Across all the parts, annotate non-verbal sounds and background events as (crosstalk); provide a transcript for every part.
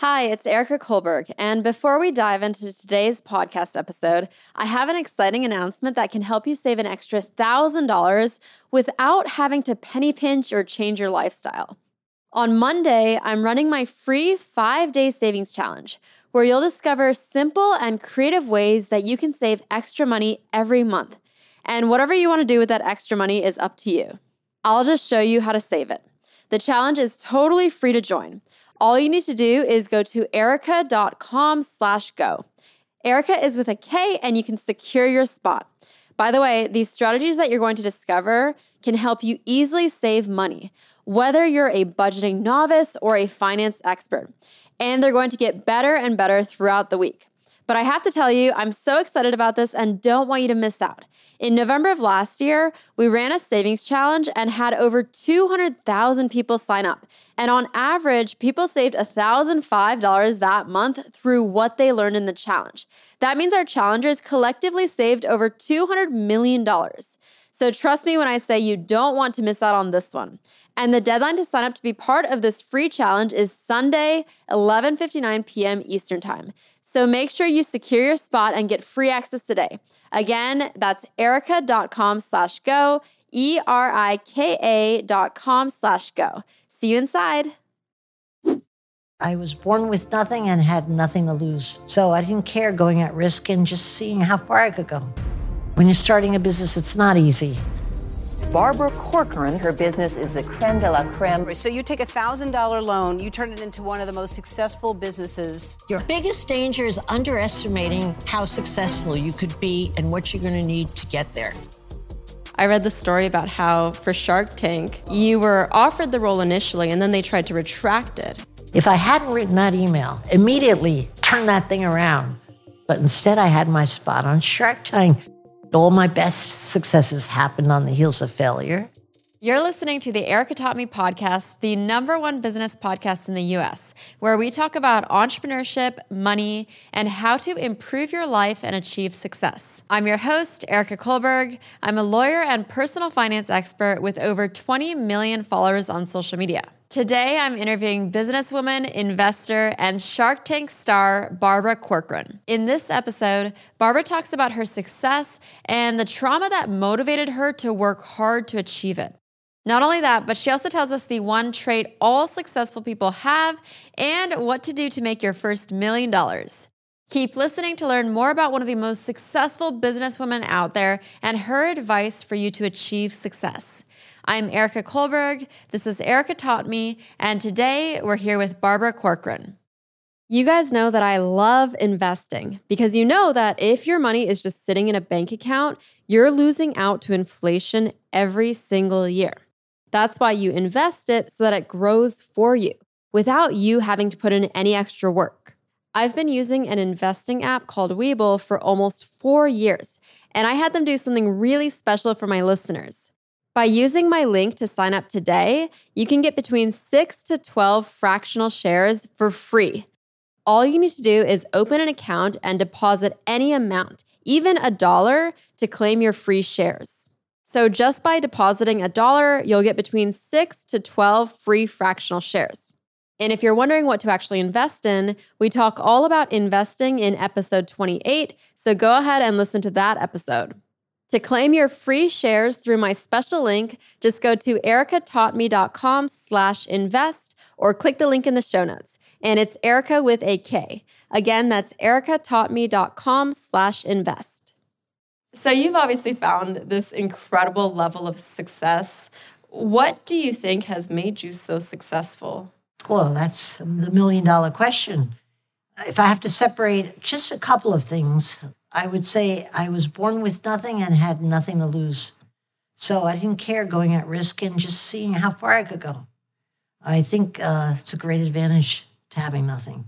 Hi, it's Erika Kullberg. And before we dive into today's podcast episode, I have an exciting announcement that can help you save an extra $1,000 without having to penny pinch or change your lifestyle. On Monday, I'm running my free five day savings challenge, where you'll discover simple and creative ways that you can save extra money every month. And whatever you want to do with that extra money is up to you. I'll just show you how to save it. The challenge is totally free to join. All you need to do is go to erika.com slash go. Erika is with a K and you can secure your spot. By the way, these strategies that you're going to discover can help you easily save money, whether you're a budgeting novice or a finance expert. And they're going to get better and better throughout the week. But I have to tell you, I'm so excited about this and don't want you to miss out. In November of last year, we ran a savings challenge and had over 200,000 people sign up. And on average, people saved $1,005 that month through what they learned in the challenge. That means our challengers collectively saved over $200 million. So trust me when I say you don't want to miss out on this one. And the deadline to sign up to be part of this free challenge is Sunday, 11:59 p.m. Eastern Time. So make sure you secure your spot and get free access today. Again, that's erika.com slash go, E-R-I-K-A dot com slash go. See you inside. I was born with nothing and had nothing to lose. So I didn't care going at risk and just seeing how far I could go. When you're starting a business, it's not easy. Barbara Corcoran. Her business is the creme de la creme. So you take a $1,000 loan, you turn it into one of the most successful businesses. Your biggest danger is underestimating how successful you could be and what you're going to need to get there. I read the story about how for Shark Tank, you were offered the role initially and then they tried to retract it. If I hadn't written that email, immediately turn that thing around. But instead, I had my spot on Shark Tank. All my best successes happened on the heels of failure. You're listening to the Erika Taught Me podcast, the number one business podcast in the US, where we talk about entrepreneurship, money, and how to improve your life and achieve success. I'm your host, Erika Kullberg. I'm a lawyer and personal finance expert with over 20 million followers on social media. Today, I'm interviewing businesswoman, investor, and Shark Tank star Barbara Corcoran. In this episode, Barbara talks about her success and the trauma that motivated her to work hard to achieve it. Not only that, but she also tells us the one trait all successful people have and what to do to make your first million dollars. Keep listening to learn more about one of the most successful businesswomen out there and her advice for you to achieve success. I'm Erika Kullberg. This is Erika Taught Me, and today we're here with Barbara Corcoran. You guys know that I love investing because you know that if your money is just sitting in a bank account, you're losing out to inflation every single year. That's why you invest it so that it grows for you without you having to put in any extra work. I've been using an investing app called Webull for almost four years, and I had them do something really special for my listeners. By using my link to sign up today, you can get between 6 to 12 fractional shares for free. All you need to do is open an account and deposit any amount, even a dollar, to claim your free shares. So just by depositing a dollar, you'll get between 6 to 12 free fractional shares. And if you're wondering what to actually invest in, we talk all about investing in episode 28, so go ahead and listen to that episode. To claim your free shares through my special link, just go to erikataughtme.com slash invest or click the link in the show notes. And it's Erika with a K. Again, that's erikataughtme.com slash invest. So you've obviously found this incredible level of success. What do you think has made you so successful? Well, that's the million dollar question. If I have to separate just a couple of things, I would say I was born with nothing and had nothing to lose. So I didn't care going at risk and just seeing how far I could go. I think uh, it's a great advantage to having nothing.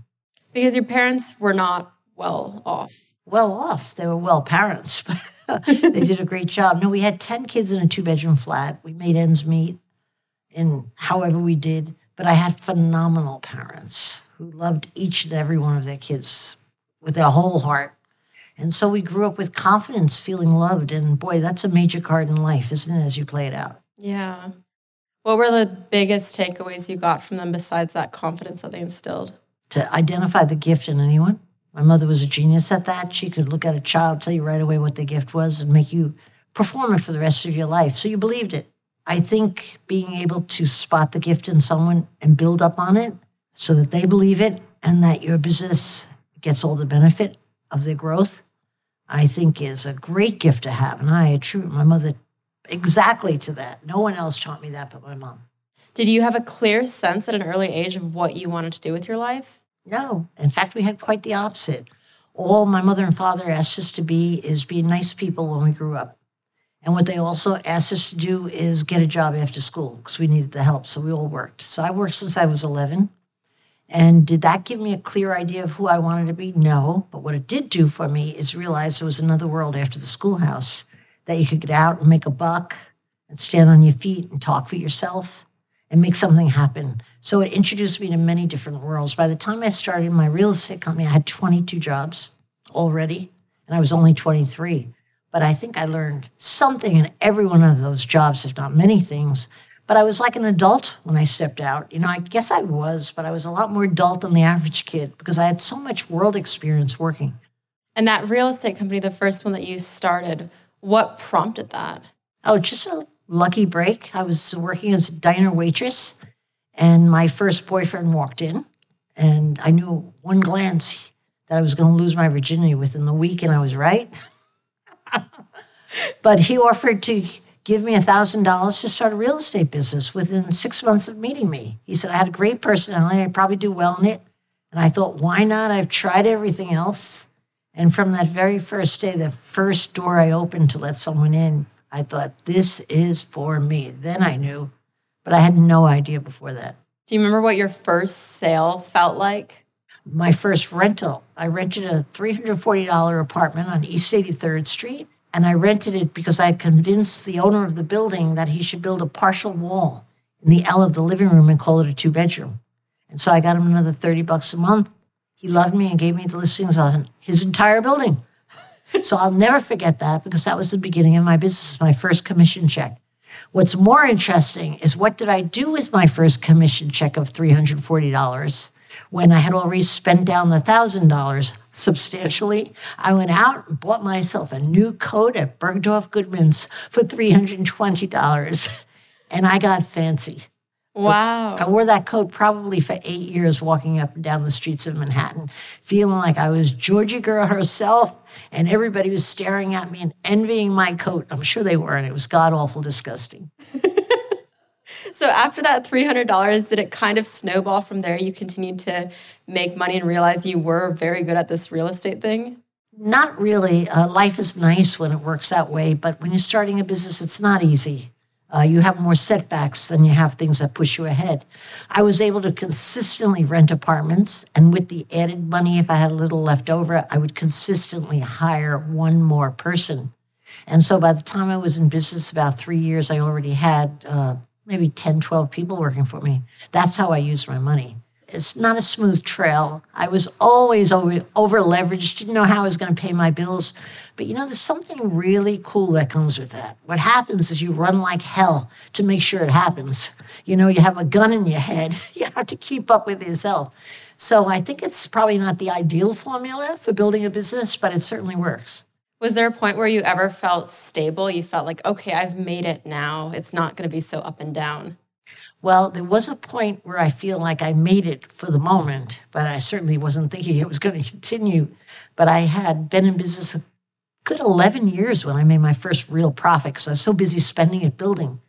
Because your parents were not well off. Well off. They were well parents, but (laughs) they did a great job. No, we had 10 kids in a two bedroom flat. We made ends meet in however we did. But I had phenomenal parents who loved each and every one of their kids with their whole heart. And so we grew up with confidence, feeling loved. And boy, that's a major card in life, isn't it, as you play it out? Yeah. What were the biggest takeaways you got from them besides that confidence that they instilled? to identify the gift in anyone. My mother was a genius at that. She could look at a child, tell you right away what the gift was, and make you perform it for the rest of your life. So you believed it. I think being able to spot the gift in someone and build up on it so that they believe it and that your business gets all the benefit of their growth, I think is a great gift to have. And I attribute my mother exactly to that. No one else taught me that but my mom. Did you have a clear sense at an early age of what you wanted to do with your life? No. In fact, we had quite the opposite. All my mother and father asked us to be is be nice people when we grew up. And what they also asked us to do is get a job after school because we needed the help. So we all worked. So I worked since I was 11. And did that give me a clear idea of who I wanted to be? No. But what it did do for me is realize there was another world after the schoolhouse that you could get out and make a buck and stand on your feet and talk for yourself and make something happen. So it introduced me to many different worlds. By the time I started my real estate company, I had 22 jobs already, and I was only 23. But I think I learned something in every one of those jobs, if not many things. But I was like an adult when I stepped out. You know, I guess I was, but I was a lot more adult than the average kid because I had so much world experience working. And that real estate company, the first one that you started, what prompted that? Oh, just a lucky break. I was working as a diner waitress, and my first boyfriend walked in, and I knew one glance that I was going to lose my virginity within the week, and I was right. (laughs) but he offered to give me a thousand dollars to start a real estate business within six months of meeting me. He said I had a great personality, I'd probably do well in it. And I thought, why not? I've tried everything else. And from that very first day, the first door I opened to let someone in, I thought, this is for me. Then I knew, but I had no idea before that. Do you remember what your first sale felt like? My first rental, I rented a $340 apartment on East 83rd Street. And I rented it because I convinced the owner of the building that he should build a partial wall in the L of the living room and call it a two bedroom. And so I got him another 30 bucks a month. He loved me and gave me the listings on his entire building. (laughs) so I'll never forget that because that was the beginning of my business, my first commission check. What's more interesting is what did I do with my first commission check of $340 when I had already spent down the $1,000 substantially? I went out and bought myself a new coat at Bergdorf Goodman's for $320 (laughs) and I got fancy. Wow. I wore that coat probably for eight years walking up and down the streets of Manhattan, feeling like I was Georgy Girl herself, and everybody was staring at me and envying my coat. I'm sure they were, and it was god awful disgusting. (laughs) so after that $300, did it kind of snowball from there? You continued to make money and realize you were very good at this real estate thing? Not really. Uh, life is nice when it works that way, but when you're starting a business, it's not easy. Uh, you have more setbacks than you have things that push you ahead. I was able to consistently rent apartments, and with the added money, if I had a little left over, I would consistently hire one more person. And so by the time I was in business, about three years, I already had uh, maybe 10, 12 people working for me. That's how I used my money. It's not a smooth trail. I was always over, over leveraged, didn't know how I was going to pay my bills. But you know, there's something really cool that comes with that. What happens is you run like hell to make sure it happens. You know, you have a gun in your head, (laughs) you have to keep up with yourself. So I think it's probably not the ideal formula for building a business, but it certainly works. Was there a point where you ever felt stable? You felt like, okay, I've made it now. It's not going to be so up and down. Well, there was a point where I feel like I made it for the moment, but I certainly wasn't thinking it was going to continue. But I had been in business a good 11 years when I made my first real profit because I was so busy spending it building.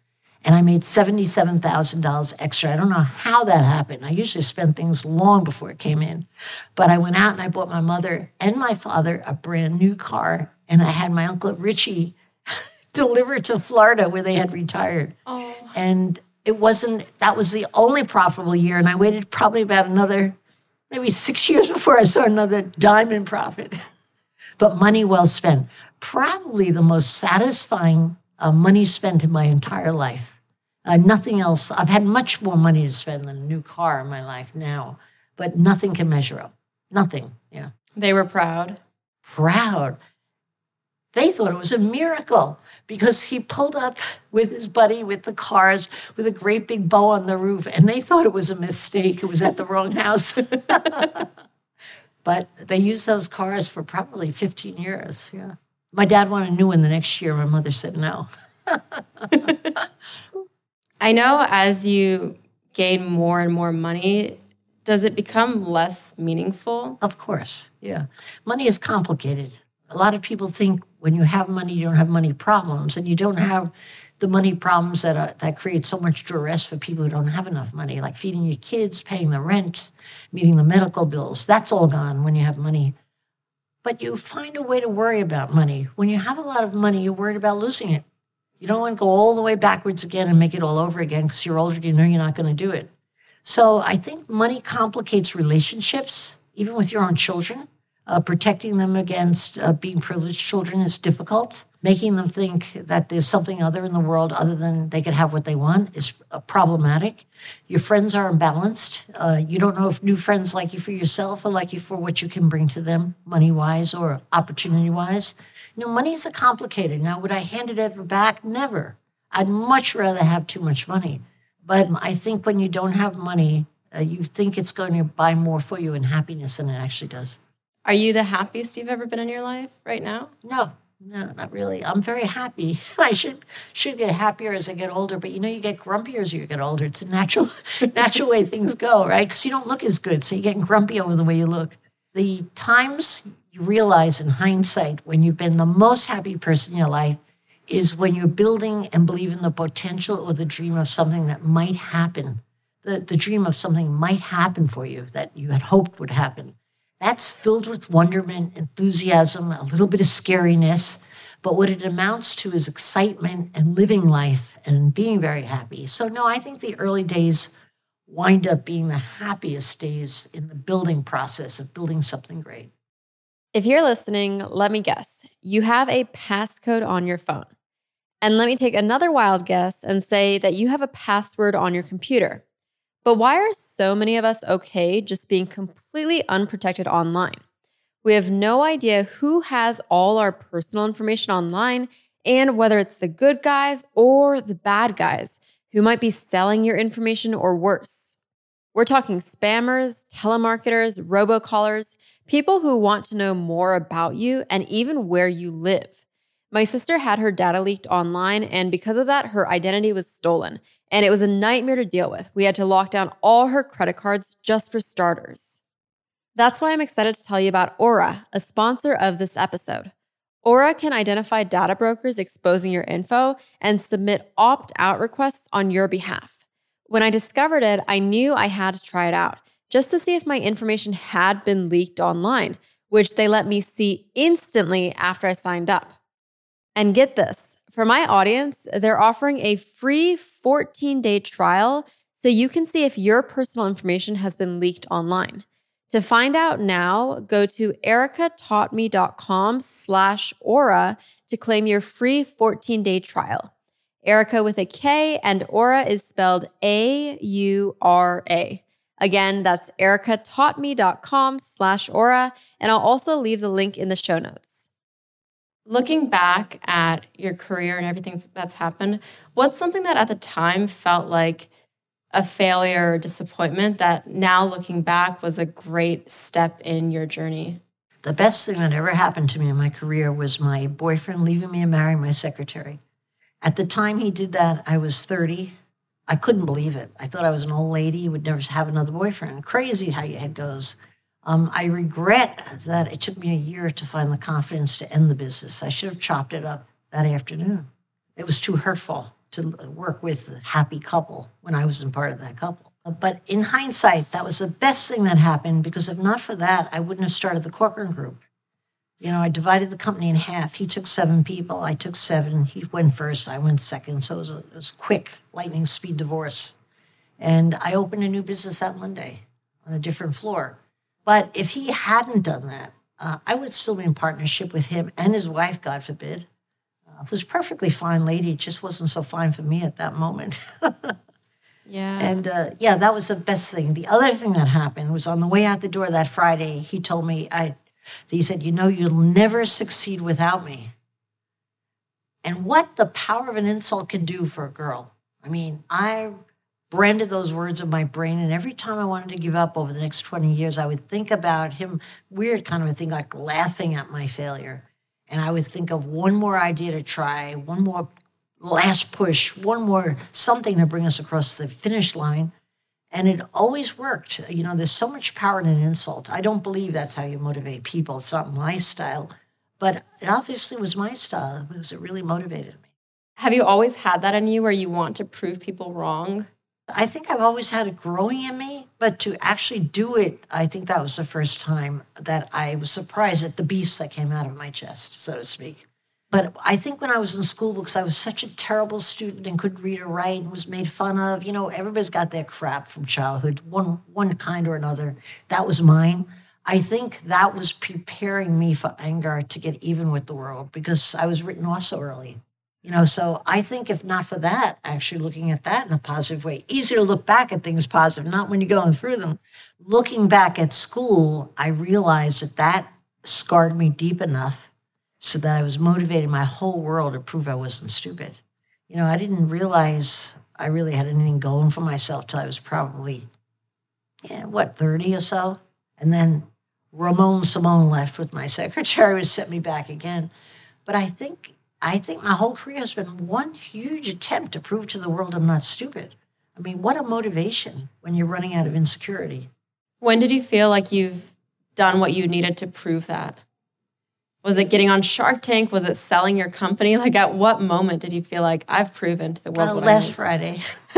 And I made $77,000 extra. I don't know how that happened. I usually spend things long before it came in. But I went out and I bought my mother and my father a brand new car. And I had my Uncle Richie (laughs) deliver to Florida where they had retired. Oh. And it wasn't, that was the only profitable year. And I waited probably about another, maybe six (laughs) years before I saw another diamond profit. (laughs) but money well spent. Probably the most satisfying uh, money spent in my entire life. Uh, nothing else. I've had much more money to spend than a new car in my life now, but nothing can measure up. Nothing. Yeah. They were proud. Proud. They thought it was a miracle because he pulled up with his buddy with the cars with a great big bow on the roof, and they thought it was a mistake. It was at the wrong house. (laughs) but they used those cars for probably 15 years. Yeah. My dad wanted a new one the next year. My mother said no. (laughs) I know as you gain more and more money, does it become less meaningful? Of course. Yeah. Money is complicated. A lot of people think when you have money, you don't have money problems, and you don't have the money problems that are, that create so much duress for people who don't have enough money, like feeding your kids, paying the rent, meeting the medical bills. That's all gone when you have money. But you find a way to worry about money. When you have a lot of money, you're worried about losing it. You don't want to go all the way backwards again and make it all over again because you're older, you know you're not going to do it. So I think money complicates relationships, even with your own children. Uh, protecting them against uh, being privileged children is difficult. Making them think that there's something other in the world other than they could have what they want is uh, problematic. Your friends are imbalanced. Uh, you don't know if new friends like you for yourself or like you for what you can bring to them, money wise or opportunity wise. You know, money is a complicated. Now, would I hand it ever back? Never. I'd much rather have too much money. But I think when you don't have money, uh, you think it's going to buy more for you in happiness than it actually does. Are you the happiest you've ever been in your life right now? No, no, not really. I'm very happy. (laughs) I should should get happier as I get older, but you know, you get grumpier as you get older. It's a natural (laughs) natural way things go, right? Because you don't look as good, so you get grumpy over the way you look. The times you realize in hindsight when you've been the most happy person in your life is when you're building and believe in the potential or the dream of something that might happen. The, the dream of something might happen for you that you had hoped would happen that's filled with wonderment, enthusiasm, a little bit of scariness. But what it amounts to is excitement and living life and being very happy. So, no, I think the early days wind up being the happiest days in the building process of building something great. If you're listening, let me guess. You have a passcode on your phone. And let me take another wild guess and say that you have a password on your computer. But why are so many of us okay just being completely unprotected online? We have no idea who has all our personal information online and whether it's the good guys or the bad guys who might be selling your information or worse. We're talking spammers, telemarketers, robocallers, people who want to know more about you and even where you live. My sister had her data leaked online, and because of that, her identity was stolen and it was a nightmare to deal with. We had to lock down all her credit cards just for starters. That's why I'm excited to tell you about Aura, a sponsor of this episode. Aura can identify data brokers exposing your info and submit opt out requests on your behalf. When I discovered it, I knew I had to try it out just to see if my information had been leaked online, which they let me see instantly after I signed up. And get this for my audience, they're offering a free 14 day trial so you can see if your personal information has been leaked online. To find out now, go to erikataughtme.com slash aura to claim your free 14 day trial. Erika with a K and Aura is spelled A U R A. Again, that's erikataughtme.com slash aura. And I'll also leave the link in the show notes. Looking back at your career and everything that's happened, what's something that at the time felt like a failure or disappointment that now looking back was a great step in your journey? The best thing that ever happened to me in my career was my boyfriend leaving me and marrying my secretary. At the time he did that, I was 30. I couldn't believe it. I thought I was an old lady, would never have another boyfriend. Crazy how your head goes. Um, I regret that it took me a year to find the confidence to end the business. I should have chopped it up that afternoon. It was too hurtful to work with a happy couple when I wasn't part of that couple. But in hindsight, that was the best thing that happened because if not for that, I wouldn't have started the Corcoran Group. You know, I divided the company in half. He took seven people, I took seven. He went first, I went second. So it was a, it was quick, lightning speed divorce. And I opened a new business that Monday on a different floor. But if he hadn't done that, uh, I would still be in partnership with him and his wife, God forbid. Uh, was a perfectly fine lady. It just wasn't so fine for me at that moment. (laughs) yeah. And uh, yeah, that was the best thing. The other thing that happened was on the way out the door that Friday, he told me, I, he said, You know, you'll never succeed without me. and what the power of an insult can do for a girl. I mean, I branded those words in my brain, and every time I wanted to give up over the next 20 years, I would think about him, weird kind of a thing, like laughing at my failure. And I would think of one more idea to try, one more last push, one more something to bring us across the finish line. And it always worked. You know, there's so much power in an insult. I don't believe that's how you motivate people. It's not my style. But it obviously was my style because it really motivated me. Have you always had that in you where you want to prove people wrong? I think I've always had it growing in me, but to actually do it, I think that was the first time that I was surprised at the beast that came out of my chest, so to speak. But I think when I was in school books, I was such a terrible student and couldn't read or write and was made fun of. You know, everybody's got their crap from childhood, one one kind or another. That was mine. I think that was preparing me for anger to get even with the world because I was written off so early. You know, so I think if not for that, actually looking at that in a positive way, easier to look back at things positive, not when you're going through them. Looking back at school, I realized that that scarred me deep enough so that I was motivated my whole world to prove I wasn't stupid. You know, I didn't realize I really had anything going for myself till I was probably, yeah, what, 30 or so? And then Ramone Simone left with my secretary, (laughs) who set me back again. But I think I think my whole career has been one huge attempt to prove to the world I'm not stupid. I mean, what a motivation when you're running out of insecurity. When did you feel like you've done what you needed to prove that? Was it getting on Shark Tank? Was it selling your company? Like, at what moment did you feel like I've proven to the world? Uh, last Friday. (laughs)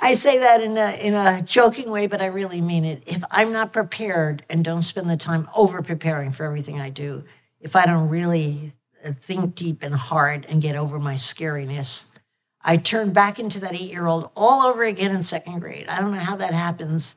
I say that in a, in a joking way, but I really mean it. If I'm not prepared and don't spend the time over preparing for everything I do, if I don't really think deep and hard and get over my scariness. I turned back into that eight year old all over again in second grade. I don't know how that happens,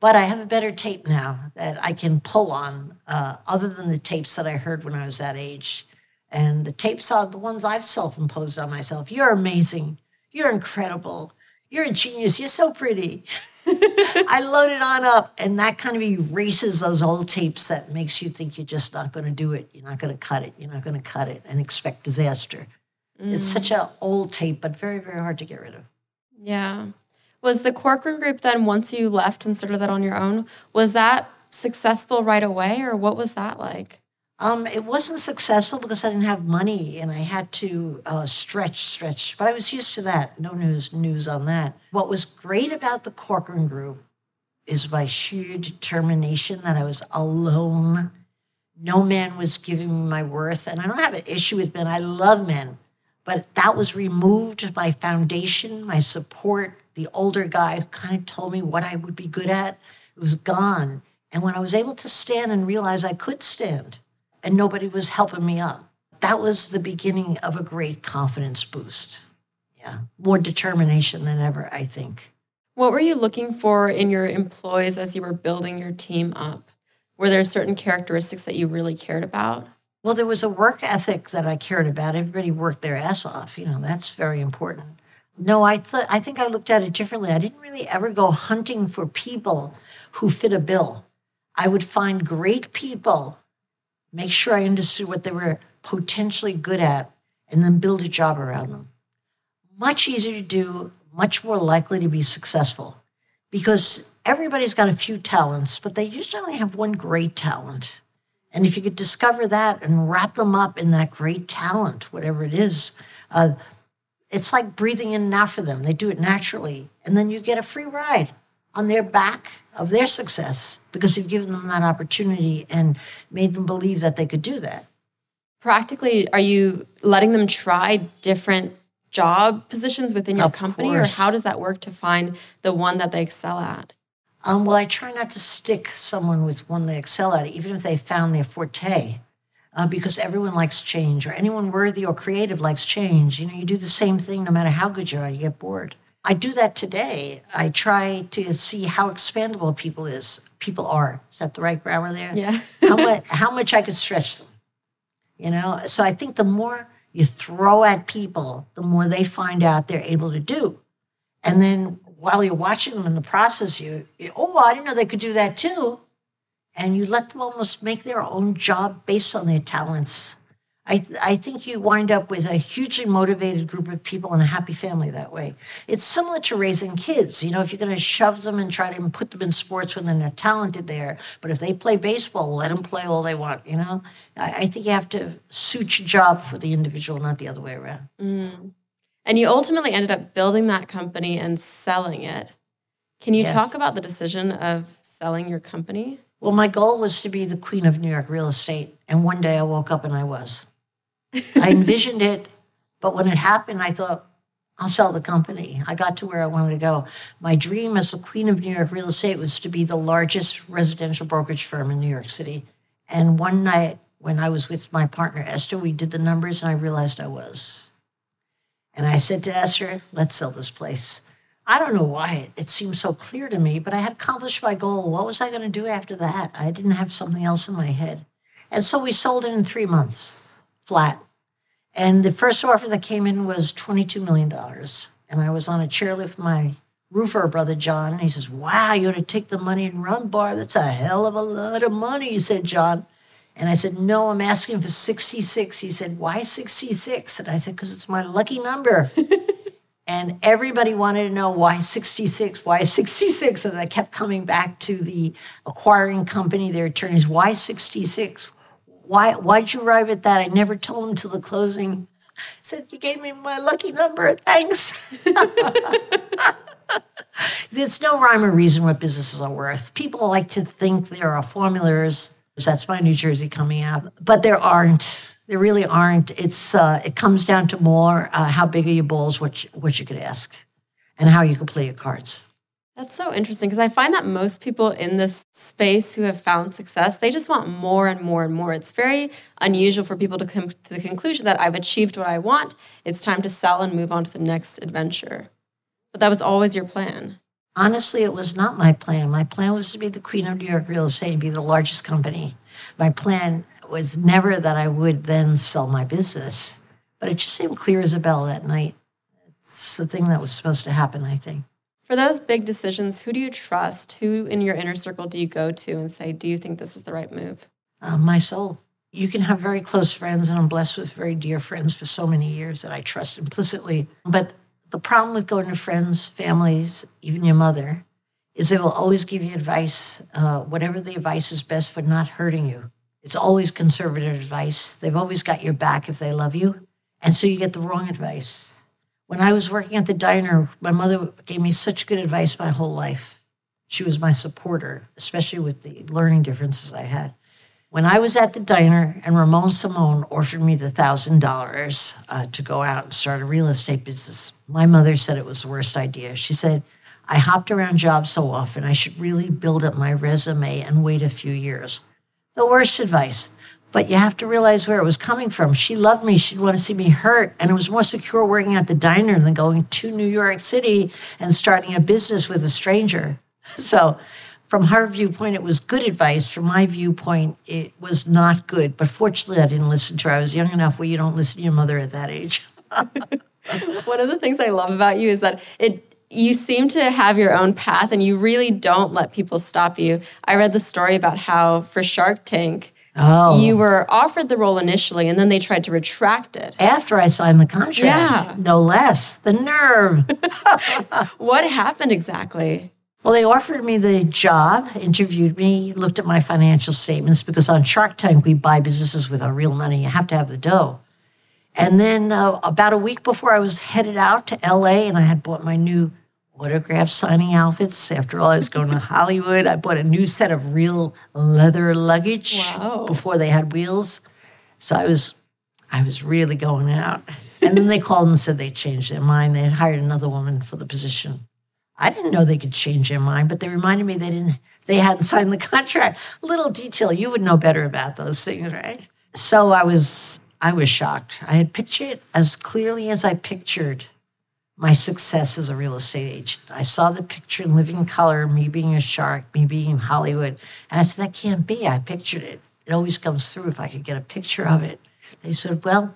but I have a better tape now that I can pull on, uh, other than the tapes that I heard when I was that age. And the tapes are the ones I've self imposed on myself. You're amazing. You're incredible. You're a genius. You're so pretty. (laughs) (laughs) I load it on up, and that kind of erases those old tapes that makes you think you're just not going to do it. You're not going to cut it. You're not going to cut it and expect disaster. Mm. It's such an old tape, but very, very hard to get rid of. Yeah. Was the Corcoran group then, once you left and started that on your own, was that successful right away, or what was that like? Um, it wasn't successful because I didn't have money and I had to uh, stretch, stretch. But I was used to that. No news, news on that. What was great about the Corcoran Group is my sheer determination that I was alone. No man was giving me my worth, and I don't have an issue with men. I love men, but that was removed. My foundation, my support, the older guy who kind of told me what I would be good at, it was gone. And when I was able to stand and realize I could stand and nobody was helping me up. That was the beginning of a great confidence boost. Yeah, more determination than ever, I think. What were you looking for in your employees as you were building your team up? Were there certain characteristics that you really cared about? Well, there was a work ethic that I cared about. Everybody worked their ass off. You know, that's very important. No, I thought I think I looked at it differently. I didn't really ever go hunting for people who fit a bill. I would find great people make sure I understood what they were potentially good at, and then build a job around them. Much easier to do, much more likely to be successful because everybody's got a few talents, but they usually only have one great talent. And if you could discover that and wrap them up in that great talent, whatever it is, uh, it's like breathing in and out for them. They do it naturally. And then you get a free ride on their back of their success because you've given them that opportunity and made them believe that they could do that. Practically, are you letting them try different job positions within your of company, course. or how does that work to find the one that they excel at? Um, well, I try not to stick someone with one they excel at, even if they found their forte, uh, because everyone likes change, or anyone worthy or creative likes change. You know, you do the same thing no matter how good you are, you get bored. I do that today. I try to see how expandable people is people are. Is that the right grammar there? Yeah. how much (laughs) how much I could stretch them. You know, so I think the more you throw at people, the more they find out they're able to do. And then while you're watching them in the process, you, you oh, I didn't know they could do that too. And you let them almost make their own job based on their talents. I, I think you wind up with a hugely motivated group of people and a happy family that way. It's similar to raising kids. You know, if you're going to shove them and try to put them in sports when they're not talented there, but if they play baseball, let them play all they want. You know, I, I think you have to suit your job for the individual, not the other way around. Mm. And you ultimately ended up building that company and selling it. Can you Yes. talk about the decision of selling your company? Well, my goal was to be the queen of New York real estate. And one day I woke up and I was. I envisioned it, but when it happened, I thought, I'll sell the company. I got to where I wanted to go. My dream as the queen of New York real estate was to be the largest residential brokerage firm in New York City. And one night when I was with my partner, Esther, we did the numbers and I realized I was. And I said to Esther, let's sell this place. I don't know why it, it seemed so clear to me, but I had accomplished my goal. What was I going to do after that? I didn't have something else in my head. And so we sold it in three months, flat. And the first offer that came in was $22 million. And I was on a chairlift with my roofer brother, John. And he says, Wow, you ought to take the money and run, Barb. That's a hell of a lot of money, he said, John. And I said, No, I'm asking for 66. He said, Why 66? And I said, Because it's my lucky number. (laughs) and everybody wanted to know why 66, why 66. And I kept coming back to the acquiring company, their attorneys, why 66? Why, why'd you arrive at that? I never told them till the closing. I said, You gave me my lucky number. Thanks. (laughs) There's no rhyme or reason what businesses are worth. People like to think there are formulas. That's my New Jersey coming out, but there aren't. There really aren't. It's uh, it comes down to more uh, how big are your balls, you, what you could ask, and how you could play your cards. That's so interesting because I find that most people in this space who have found success, they just want more and more and more. It's very unusual for people to come to the conclusion that I've achieved what I want. It's time to sell and move on to the next adventure. But that was always your plan. Honestly, it was not my plan. My plan was to be the queen of New York real estate and be the largest company. My plan was never that I would then sell my business, but it just seemed clear as a bell that night. It's the thing that was supposed to happen, I think. For those big decisions, who do you trust? Who in your inner circle do you go to and say, Do you think this is the right move? Uh, my soul. You can have very close friends, and I'm blessed with very dear friends for so many years that I trust implicitly. But the problem with going to friends, families, even your mother, is they will always give you advice, uh, whatever the advice is best for not hurting you. It's always conservative advice. They've always got your back if they love you. And so you get the wrong advice. When I was working at the diner, my mother gave me such good advice my whole life. She was my supporter, especially with the learning differences I had. When I was at the diner and Ramone Simone offered me the thousand dollars uh, to go out and start a real estate business, my mother said it was the worst idea. She said, I hopped around jobs so often, I should really build up my resume and wait a few years. The worst advice. But you have to realize where it was coming from. She loved me. She'd want to see me hurt. And it was more secure working at the diner than going to New York City and starting a business with a stranger. (laughs) So, from her viewpoint, it was good advice. From my viewpoint, it was not good. But fortunately, I didn't listen to her. I was young enough where you don't listen to your mother at that age. (laughs) One of the things I love about you is that it you seem to have your own path and you really don't let people stop you. I read the story about how for Shark Tank, Oh. you were offered the role initially and then they tried to retract it. After I signed the contract, Yeah. no less. The nerve. (laughs) What happened exactly? Well, they offered me the job, interviewed me, looked at my financial statements because on Shark Tank, we buy businesses with our real money. You have to have the dough. And then uh, about a week before I was headed out to LA and I had bought my new autograph signing outfits. After all, I was going to Hollywood. I bought a new set of real leather luggage Wow. before they had wheels. So I was I was really going out. And then they called and said they changed their mind. They had hired another woman for the position. I didn't know they could change their mind, but they reminded me they didn't they hadn't signed the contract. Little detail, you would know better about those things, right? So I was I was shocked. I had pictured it as clearly as I pictured my success as a real estate agent. I saw the picture in living color, me being a shark, me being in Hollywood. And I said, that can't be. I pictured it. It always comes through if I could get a picture of it. They said, well,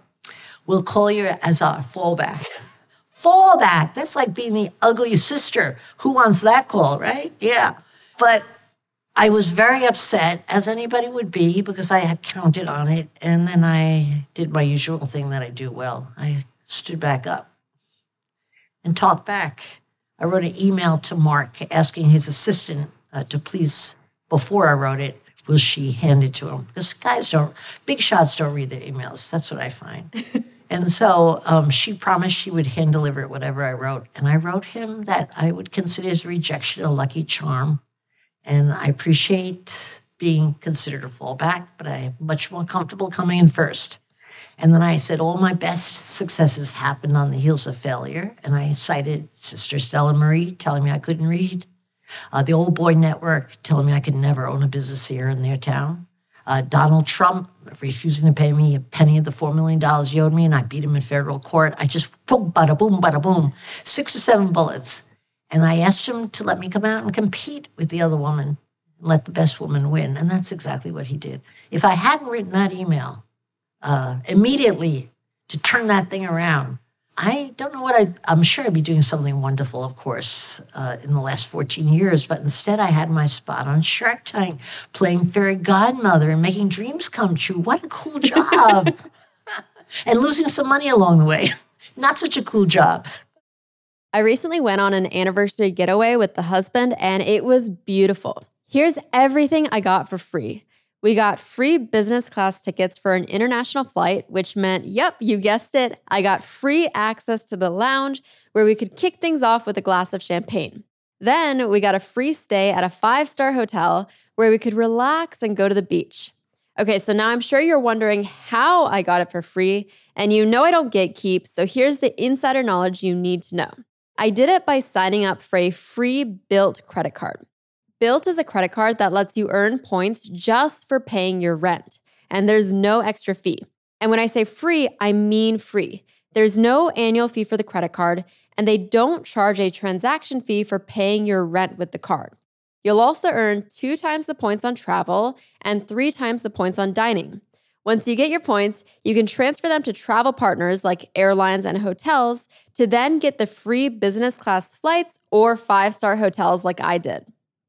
we'll call you as our fallback. (laughs) fallback. That's like being the ugly sister. Who wants that call, right? Yeah. But I was very upset, as anybody would be, because I had counted on it. And then I did my usual thing that I do well. I stood back up and talked back. I wrote an email to Mark asking his assistant uh, to please, before I wrote it, will she hand it to him? Because guys don't, big shots don't read their emails. That's what I find. (laughs) and so um, she promised she would hand deliver it, whatever I wrote. And I wrote him that I would consider his rejection a lucky charm and I appreciate being considered a fallback, but I'm much more comfortable coming in first. And then I said, all my best successes happened on the heels of failure. And I cited Sister Stella Marie telling me I couldn't read, uh, the Old Boy Network telling me I could never own a business here in their town, uh, Donald Trump refusing to pay me a penny of the $4 million he owed me, and I beat him in federal court. I just boom, bada boom, bada boom, six or seven bullets. And I asked him to let me come out and compete with the other woman, let the best woman win. And that's exactly what he did. If I hadn't written that email uh, immediately to turn that thing around, I don't know what I'd, I'm sure I'd be doing something wonderful, of course, uh, in the last 14 years. But instead, I had my spot on Shark Tank playing fairy godmother and making dreams come true. What a cool (laughs) job. and losing some money along the way. (laughs) Not such a cool job. I recently went on an anniversary getaway with the husband, and it was beautiful. Here's everything I got for free. We got free business class tickets for an international flight, which meant, yep, you guessed it, I got free access to the lounge where we could kick things off with a glass of champagne. Then we got a free stay at a five star hotel where we could relax and go to the beach. Okay, so now I'm sure you're wondering how I got it for free, and you know I don't gatekeep, so here's the insider knowledge you need to know. I did it by signing up for a free Bilt credit card. Bilt is a credit card that lets you earn points just for paying your rent, and there's no extra fee. And when I say free, I mean free. There's no annual fee for the credit card, and they don't charge a transaction fee for paying your rent with the card. You'll also earn two times the points on travel and three times the points on dining. Once you get your points, you can transfer them to travel partners like airlines and hotels to then get the free business class flights or five star hotels like I did.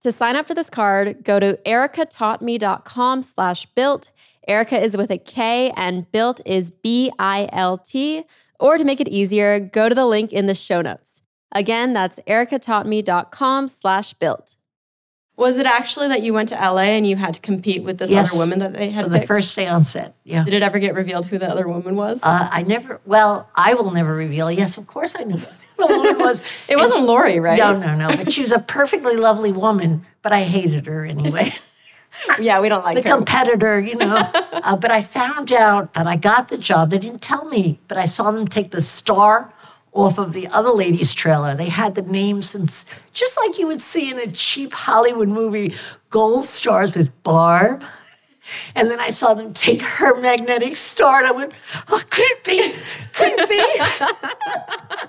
To sign up for this card, go to erikataughtme.com slash bilt. Erika is with a K and Bilt is B-I-L-T. Or to make it easier, go to the link in the show notes. Again, that's erikataughtme.com slash bilt. Was it actually that you went to LA and you had to compete with this Yes. other woman that they had For the picked? first day on set, yeah. Did it ever get revealed who the other woman was? Uh, I never, well, I will never reveal. Yes, of course I knew who the woman was. (laughs) it wasn't Lori, right? No, no, no. But she was a perfectly lovely woman, but I hated her anyway. (laughs) Yeah, we don't like the her. competitor, you know. (laughs) uh, but I found out that I got the job. They didn't tell me, but I saw them take the star off of the other lady's trailer. They had the names, and s- just like you would see in a cheap Hollywood movie, gold stars with Barb. And then I saw them take her magnetic star, and I went, "Oh, could it be? Could it be?"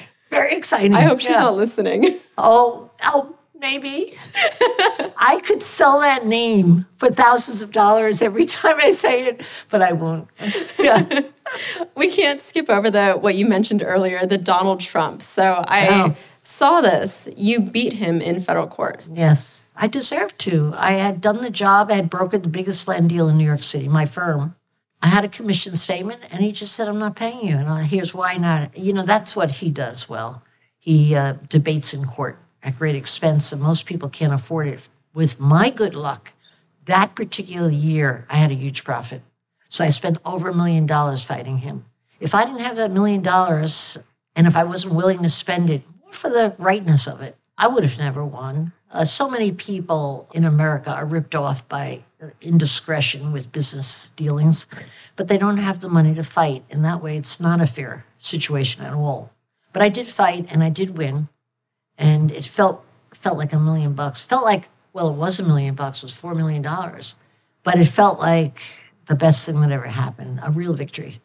(laughs) Very exciting. I hope she's Yeah. not listening. Oh, oh, maybe. (laughs) I could sell that name for thousands of dollars every time I say it, but I won't. (laughs) Yeah. we can't skip over the what you mentioned earlier, the Donald Trump. So I Oh. saw this. You beat him in federal court. Yes, I deserved to. I had done the job. I had brokered the biggest land deal in New York City, my firm. I had a commission statement, and he just said, I'm not paying you. And I, here's why not. You know, that's what he does well. He uh, debates in court at great expense, and most people can't afford it. With my good luck, that particular year, I had a huge profit. So I spent over a million dollars fighting him. If I didn't have that million dollars, and if I wasn't willing to spend it for the rightness of it, I would have never won. Uh, so many people in America are ripped off by indiscretion with business dealings, but they don't have the money to fight. And that way, it's not a fair situation at all. But I did fight and I did win. And it felt felt like a million bucks. Felt like, well, it was a million bucks, it was $4 million. But it felt like the best thing that ever happened, a real victory.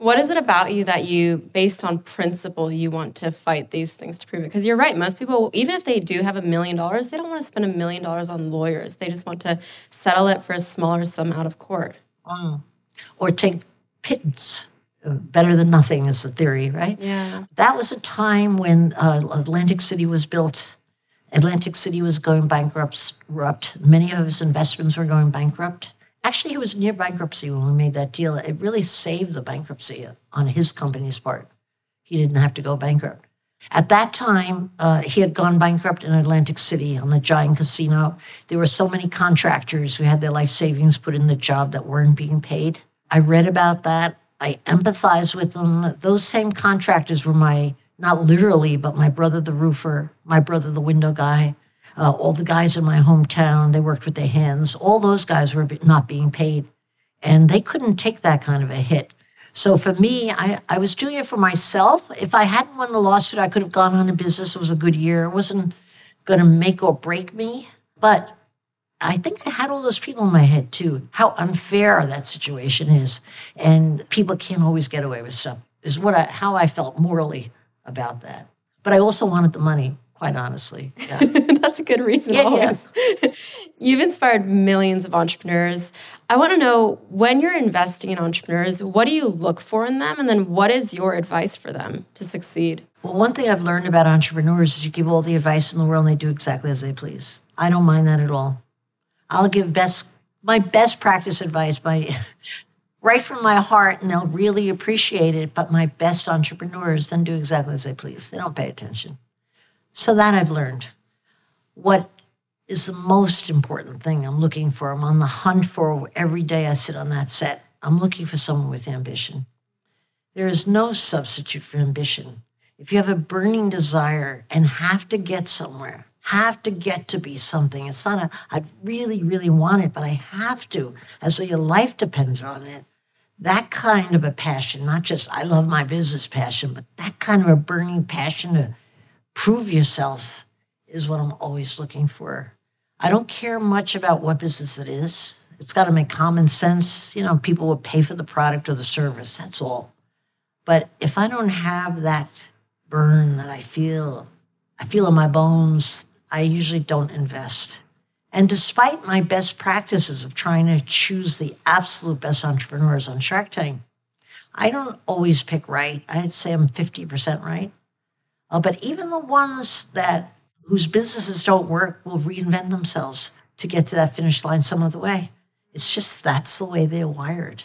What is it about you that you, based on principle, you want to fight these things to prove it? Because you're right. Most people, even if they do have a million dollars, they don't want to spend a million dollars on lawyers. They just want to settle it for a smaller sum out of court. Or take pittance. Better than nothing is the theory, right? Yeah. That was a time when uh, Atlantic City was built, Atlantic City was going bankrupt. Many of his investments were going bankrupt. Actually, he was near bankruptcy when we made that deal. It really saved the bankruptcy on his company's part. He didn't have to go bankrupt. At that time, uh, he had gone bankrupt in Atlantic City on the giant casino. There were so many contractors who had their life savings put in the job that weren't being paid. I read about that. I empathized with them. Those same contractors were my, not literally, but my brother, the roofer, my brother, the window guy, uh, all the guys in my hometown. They worked with their hands. All those guys were not being paid. And they couldn't take that kind of a hit. So for me, I, I was doing it for myself. If I hadn't won the lawsuit, I could have gone on in business. It was a good year. It wasn't going to make or break me. But I think I had all those people in my head too. How unfair that situation is, and people can't always get away with stuff. Is what I, how I felt morally about that. But I also wanted the money, quite honestly. Yeah. (laughs) That's a good reason. Yeah, always. yeah. (laughs) You've inspired millions of entrepreneurs. I want to know when you're investing in entrepreneurs, what do you look for in them? And then what is your advice for them to succeed? Well, one thing I've learned about entrepreneurs is you give all the advice in the world and they do exactly as they please. I don't mind that at all. I'll give best my best practice advice by (laughs) right from my heart and they'll really appreciate it. But my best entrepreneurs then do exactly as they please. They don't pay attention. So that I've learned. What is the most important thing I'm looking for. I'm on the hunt for every day I sit on that set. I'm looking for someone with ambition. There is no substitute for ambition. If you have a burning desire and have to get somewhere, have to get to be something, it's not a, I really, really want it, but I have to, as though your life depends on it. That kind of a passion, not just I love my business passion, but that kind of a burning passion to prove yourself is what I'm always looking for. I don't care much about what business it is. It's got to make common sense. You know, people will pay for the product or the service. That's all. But if I don't have that burn that I feel, I feel in my bones, I usually don't invest. And despite my best practices of trying to choose the absolute best entrepreneurs on Shark Tank, I don't always pick right. I'd say I'm 50% right. Uh, but even the ones that whose businesses don't work will reinvent themselves to get to that finish line some other way. It's just that's the way they're wired.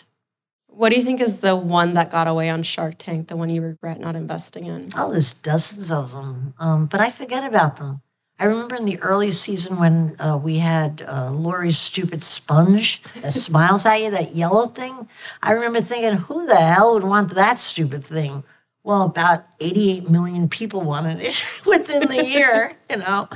What do you think is the one that got away on Shark Tank, the one you regret not investing in? Oh, there's dozens of them, um, but I forget about them. I remember in the early season when uh, we had uh, Lori's stupid sponge that smiles at you, that yellow thing. I remember thinking, who the hell would want that stupid thing? Well, about 88 million people wanted it (laughs) within the year, (laughs) you know.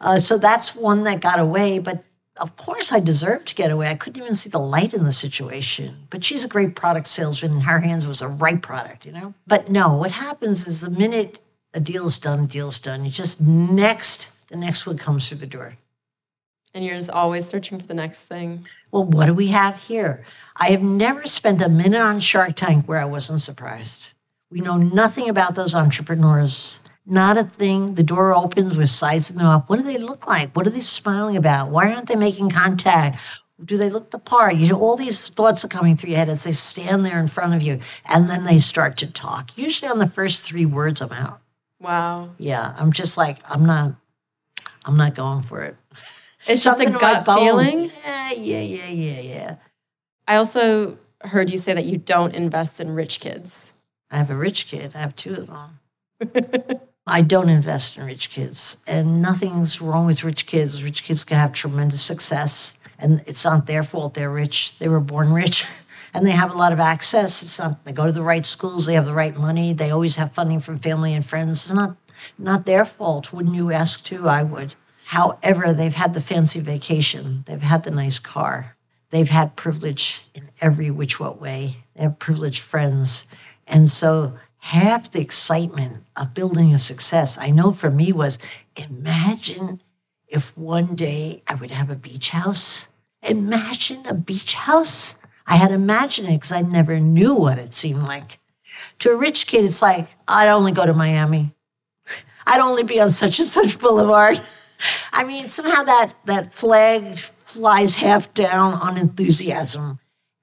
Uh, so that's one that got away. But of course, I deserved to get away. I couldn't even see the light in the situation. But she's a great product salesman, and her hands was a right product, you know. But no, what happens is the minute a deal's done, a deal's done. You just next, the next one comes through the door. And you're just always searching for the next thing. Well, what do we have here? I have never spent a minute on Shark Tank where I wasn't surprised. We know nothing about those entrepreneurs. Not a thing. The door opens, we're sizing them up. What do they look like? What are they smiling about? Why aren't they making contact? Do they look the part? You know, all these thoughts are coming through your head as they stand there in front of you, and then they start to talk. Usually, on the first three words, I'm out. Wow. Yeah, I'm just like I'm not. I'm not going for it. It's just a gut feeling. Yeah, yeah, yeah, yeah, yeah. I also heard you say that you don't invest in rich kids. I have a rich kid. I have two of them. (laughs) I don't invest in rich kids, and nothing's wrong with rich kids. Rich kids can have tremendous success, and it's not their fault they're rich. They were born rich, (laughs) and they have a lot of access. It's not they go to the right schools, they have the right money, they always have funding from family and friends. It's not not their fault. Wouldn't you ask too? I would. However, they've had the fancy vacation, they've had the nice car, they've had privilege in every which what way. They have privileged friends and so half the excitement of building a success, I know for me was imagine if one day I would have a beach house. Imagine a beach house. I had imagined it because I never knew what it seemed like. To a rich kid, it's like, I'd only go to Miami. I'd only be on such and such boulevard. (laughs) I mean, somehow that, that flag flies half down on enthusiasm.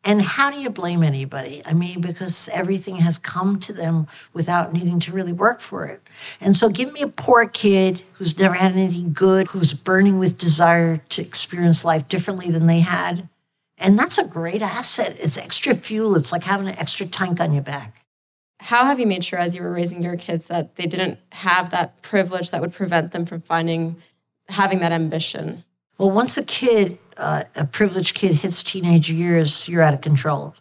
And how do you blame anybody? I mean, because everything has come to them without needing to really work for it. And so give me a poor kid who's never had anything good, who's burning with desire to experience life differently than they had. And that's a great asset. It's extra fuel. It's like having an extra tank on your back. How have you made sure as you were raising your kids that they didn't have that privilege that would prevent them from finding having that ambition? Well, once a kid, uh, a privileged kid, hits teenage years, you're out of control.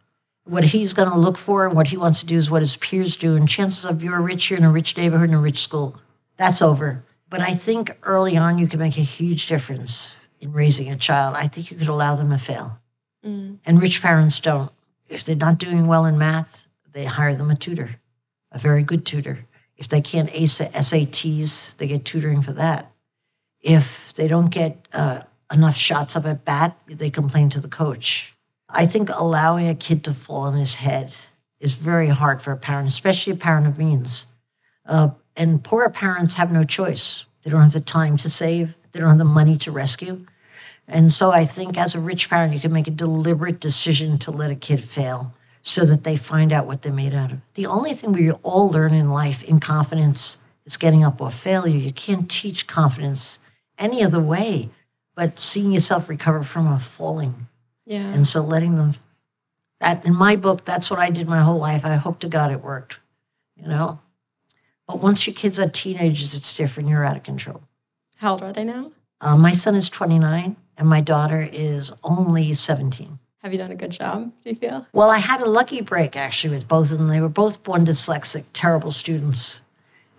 What he's going to look for and what he wants to do is what his peers do. And chances of you're rich, you're in a rich neighborhood, in a rich school. That's over. But I think early on, you can make a huge difference in raising a child. I think you could allow them to fail. Mm. And rich parents don't. If they're not doing well in math, they hire them a tutor, a very good tutor. If they can't ace the SATs, they get tutoring for that. If they don't get uh, enough shots up at bat, they complain to the coach. I think allowing a kid to fall on his head is very hard for a parent, especially a parent of means. Uh, and poor parents have no choice. They don't have the time to save, they don't have the money to rescue. And so I think as a rich parent, you can make a deliberate decision to let a kid fail so that they find out what they're made out of. The only thing we all learn in life in confidence is getting up off failure. You can't teach confidence any other way but seeing yourself recover from a falling. Yeah. And so letting them that in my book, that's what I did my whole life. I hope to God it worked. You know? But once your kids are teenagers, it's different. You're out of control. How old are they now? Uh, my son is 29 and my daughter is only 17. Have you done a good job, do you feel? Well, I had a lucky break actually with both of them. They were both born dyslexic, terrible students.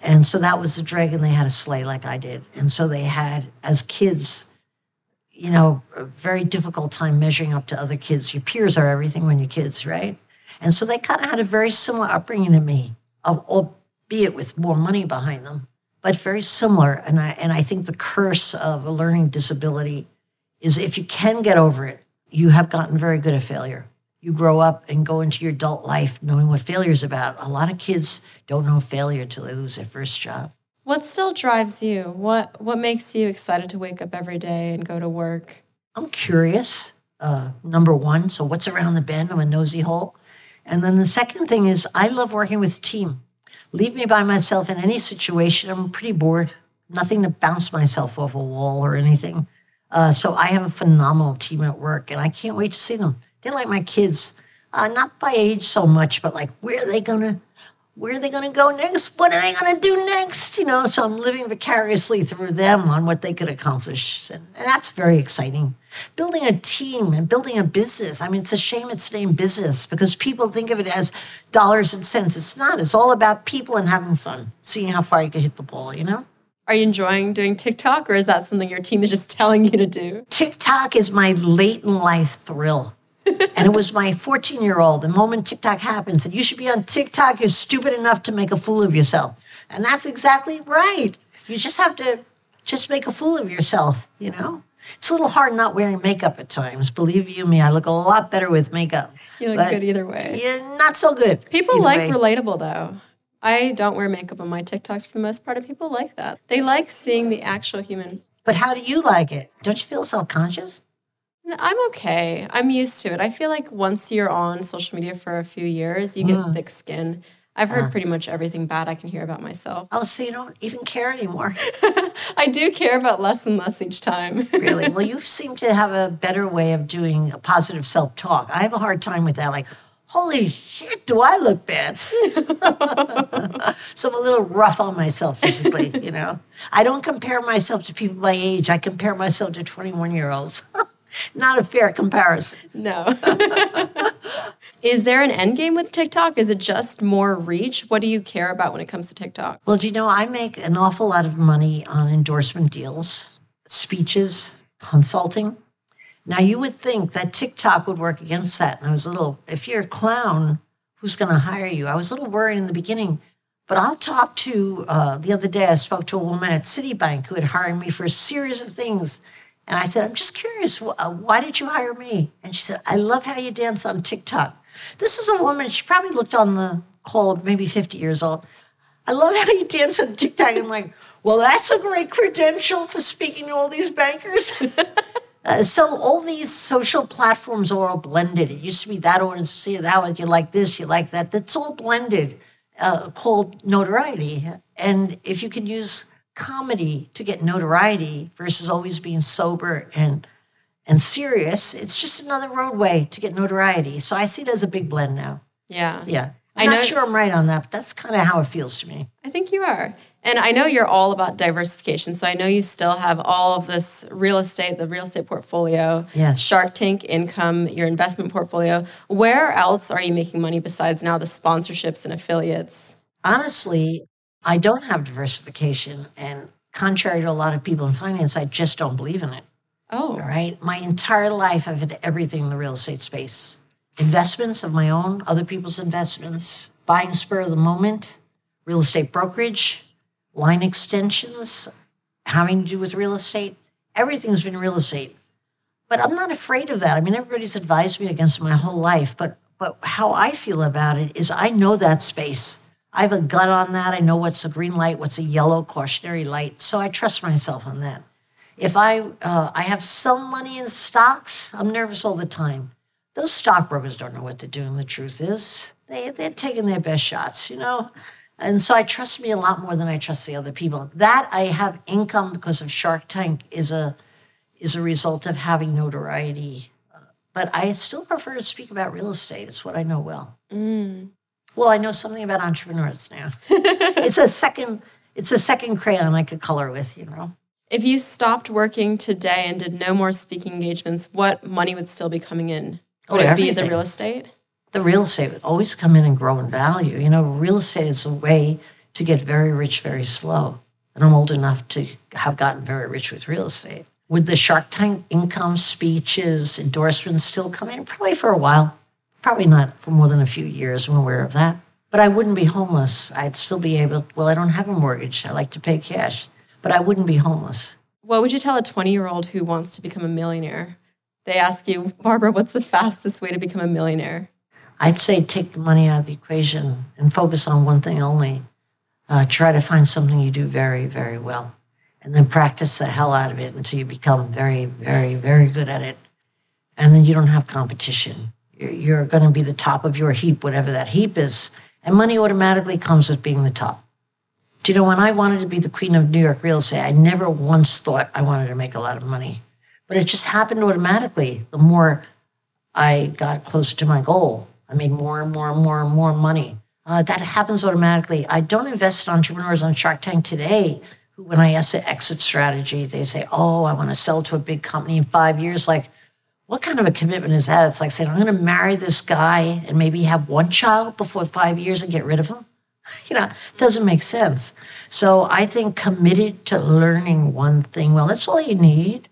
And so that was the dragon they had to slay, like I did. And so they had, as kids, you know, a very difficult time measuring up to other kids. Your peers are everything when you're kids, right? And so they kind of had a very similar upbringing to me, albeit with more money behind them, but very similar. And I, and I think the curse of a learning disability is if you can get over it, you have gotten very good at failure you grow up and go into your adult life knowing what failure is about. A lot of kids don't know failure until they lose their first job. What still drives you? What what makes you excited to wake up every day and go to work? I'm curious. Uh, number one, so what's around the bend? I'm a nosy hole. And then the second thing is I love working with team. Leave me by myself in any situation, I'm pretty bored. Nothing to bounce myself off a wall or anything. Uh, so I have a phenomenal team at work, and I can't wait to see them they're like my kids, uh, not by age so much, but like where are they gonna where are they going to go next? What are they going to do next? You know, so I'm living vicariously through them on what they could accomplish. And, and, that's very exciting. Building a team and building a business. I mean, it's a shame it's named business because people think of it as dollars and cents. It's not. It's all about people and having fun, seeing how far you can hit the ball, you know? Are you enjoying doing TikTok or is that something your team is just (laughs) telling you to do? TikTok is my late in life thrill and it was my 14 year old. The moment TikTok happened, said, You should be on TikTok. You're stupid enough to make a fool of yourself. And that's exactly right. You just have to just make a fool of yourself, you know? It's a little hard not wearing makeup at times. Believe you me, I look a lot better with makeup. You look good either way. Yeah, not so good. People like way. relatable though. I don't wear makeup on my TikToks for the most part, and people like that. They like seeing the actual human. But how do you like it? Don't you feel self conscious? I'm okay. I'm used to it. I feel like once you're on social media for a few years, you get mm. thick skin. I've heard uh. pretty much everything bad I can hear about myself. Oh, so you don't even care anymore? (laughs) I do care about less and less each time. (laughs) really? Well, you seem to have a better way of doing a positive self talk. I have a hard time with that. Like, holy shit, do I look bad? (laughs) so I'm a little rough on myself physically, you know. I don't compare myself to people my age, I compare myself to 21 year olds. (laughs) Not a fair comparison. No. (laughs) Is there an end game with TikTok? Is it just more reach? What do you care about when it comes to TikTok? Well, do you know I make an awful lot of money on endorsement deals, speeches, consulting. Now, you would think that TikTok would work against that. And I was a little, if you're a clown, who's going to hire you? I was a little worried in the beginning. But I'll talk to, uh, the other day, I spoke to a woman at Citibank who had hired me for a series of things and I said, I'm just curious, uh, why did you hire me? And she said, I love how you dance on TikTok. This is a woman, she probably looked on the call, maybe 50 years old. I love how you dance on TikTok. I'm like, well, that's a great credential for speaking to all these bankers. (laughs) uh, so all these social platforms are all blended. It used to be that audience, see that one, you like this, you like that. That's all blended, uh, called notoriety. And if you can use comedy to get notoriety versus always being sober and and serious, it's just another roadway to get notoriety. So I see it as a big blend now. Yeah. Yeah. I I'm know- not sure I'm right on that, but that's kind of how it feels to me. I think you are. And I know you're all about diversification. So I know you still have all of this real estate, the real estate portfolio, Yes. Shark Tank income, your investment portfolio. Where else are you making money besides now the sponsorships and affiliates? Honestly, I don't have diversification. And contrary to a lot of people in finance, I just don't believe in it. Oh, All right. My entire life, I've had everything in the real estate space investments of my own, other people's investments, buying spur of the moment, real estate brokerage, line extensions, having to do with real estate. Everything's been real estate. But I'm not afraid of that. I mean, everybody's advised me against my whole life. But but how I feel about it is I know that space. I have a gut on that. I know what's a green light, what's a yellow cautionary light. So I trust myself on that. If I uh, I have some money in stocks, I'm nervous all the time. Those stockbrokers don't know what they're doing. The truth is, they they're taking their best shots, you know. And so I trust me a lot more than I trust the other people. That I have income because of Shark Tank is a is a result of having notoriety. But I still prefer to speak about real estate. It's what I know well. Well, I know something about entrepreneurs now. (laughs) it's a second it's a second crayon I could color with, you know. if you stopped working today and did no more speaking engagements, what money would still be coming in? Oh, Would it be the real estate? the real estate would always come in and grow in value. You know, real estate is a way to get very rich very slow. And I'm old enough to have gotten very rich with real estate. Would the Shark Tank income speeches, endorsements still come in? Probably for a while. Probably not for more than a few years. I'm aware of that. But I wouldn't be homeless. I'd still be able, well, I don't have a mortgage. I like to pay cash, but I wouldn't be homeless. What would you tell a 20 year old who wants to become a millionaire? They ask you, Barbara, what's the fastest way to become a millionaire? I'd say take the money out of the equation and focus on one thing only. Uh, try to find something you do very, very well. And then practice the hell out of it until you become very, very, very good at it. And then you don't have competition. You're, going to be the top of your heap, whatever that heap is. And money automatically comes with being the top. Do you know, when I wanted to be the queen of New York real estate, I never once thought I wanted to make a lot of money. But it just happened automatically. The more I got closer to my goal. I made more and more and more and more money. Uh, that happens automatically. I don't invest in entrepreneurs on Shark Tank today. Who, when I ask the exit strategy, they say, "Oh, I want to sell to a big company in five years." Like, what kind of a commitment is that? It's like saying, "I'm going to marry this guy and maybe have one child before five years and get rid of him." (laughs) You know, it doesn't make sense. So I think committed to learning one thing well. That's all you need.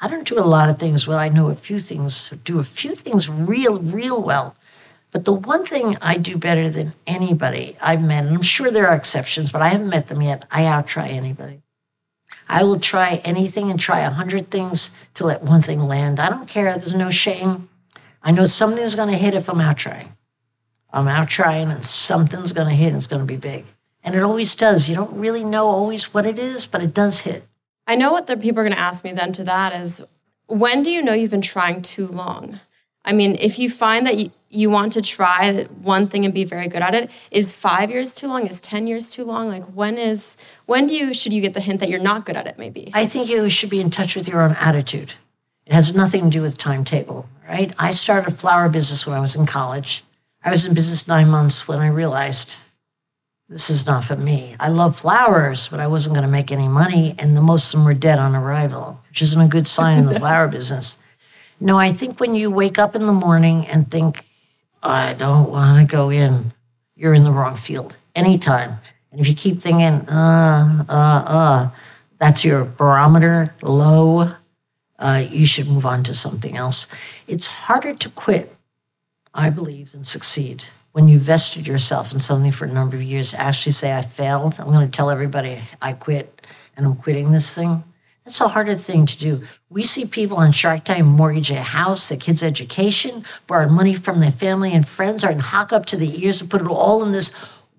I don't do a lot of things well. I know a few things, do a few things real, real well. But the one thing I do better than anybody I've met, and I'm sure there are exceptions, but I haven't met them yet, I outtry anybody. I will try anything and try a hundred things to let one thing land. I don't care. There's no shame. I know something's going to hit if I'm out trying. I'm out trying and something's going to hit and it's going to be big. And it always does. You don't really know always what it is, but it does hit. I know what the people are going to ask me then to that is when do you know you've been trying too long? I mean, if you find that you, you want to try one thing and be very good at it, is five years too long? Is 10 years too long? Like when is, when do you, should you get the hint that you're not good at it maybe? I think you should be in touch with your own attitude. It has nothing to do with timetable, right? I started a flower business when I was in college. I was in business nine months when I realized this is not for me. I love flowers, but I wasn't going to make any money, and the most of them were dead on arrival, which isn't a good sign in the (laughs) flower business. No, I think when you wake up in the morning and think, I don't want to go in, you're in the wrong field anytime. And if you keep thinking, uh, uh, uh, that's your barometer low, uh, you should move on to something else. It's harder to quit, I believe, than succeed. When you vested yourself in something for a number of years, actually say, I failed, I'm going to tell everybody I quit and I'm quitting this thing. That's a harder thing to do. We see people on Shark Tank mortgage a house, their kids' education, borrow money from their family and friends, in hock up to the ears and put it all in this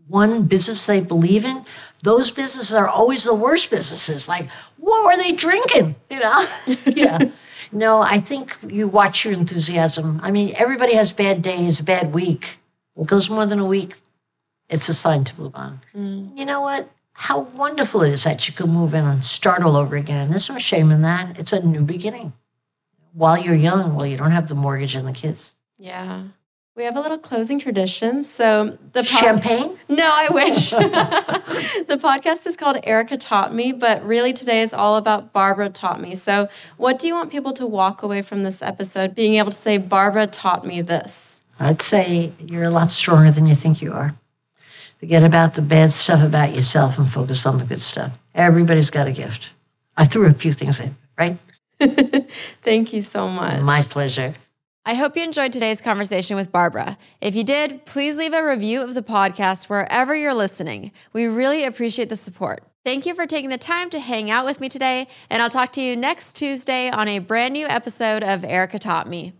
one business they believe in. Those businesses are always the worst businesses. Like, what were they drinking? You know? (laughs) yeah. No, I think you watch your enthusiasm. I mean, everybody has bad days, a bad week. It goes more than a week, it's a sign to move on. Mm. You know what? How wonderful it is that you can move in and start all over again. There's no shame in that. It's a new beginning. While you're young, well, you don't have the mortgage and the kids. Yeah. We have a little closing tradition. So the pod- Champagne? No, I wish. (laughs) (laughs) the podcast is called Erika Taught Me, but really today is all about Barbara Taught Me. So, what do you want people to walk away from this episode being able to say, Barbara taught me this? I'd say you're a lot stronger than you think you are. Forget about the bad stuff about yourself and focus on the good stuff. Everybody's got a gift. I threw a few things in, right? (laughs) Thank you so much. My pleasure. I hope you enjoyed today's conversation with Barbara. If you did, please leave a review of the podcast wherever you're listening. We really appreciate the support. Thank you for taking the time to hang out with me today, and I'll talk to you next Tuesday on a brand new episode of Erika Taught Me.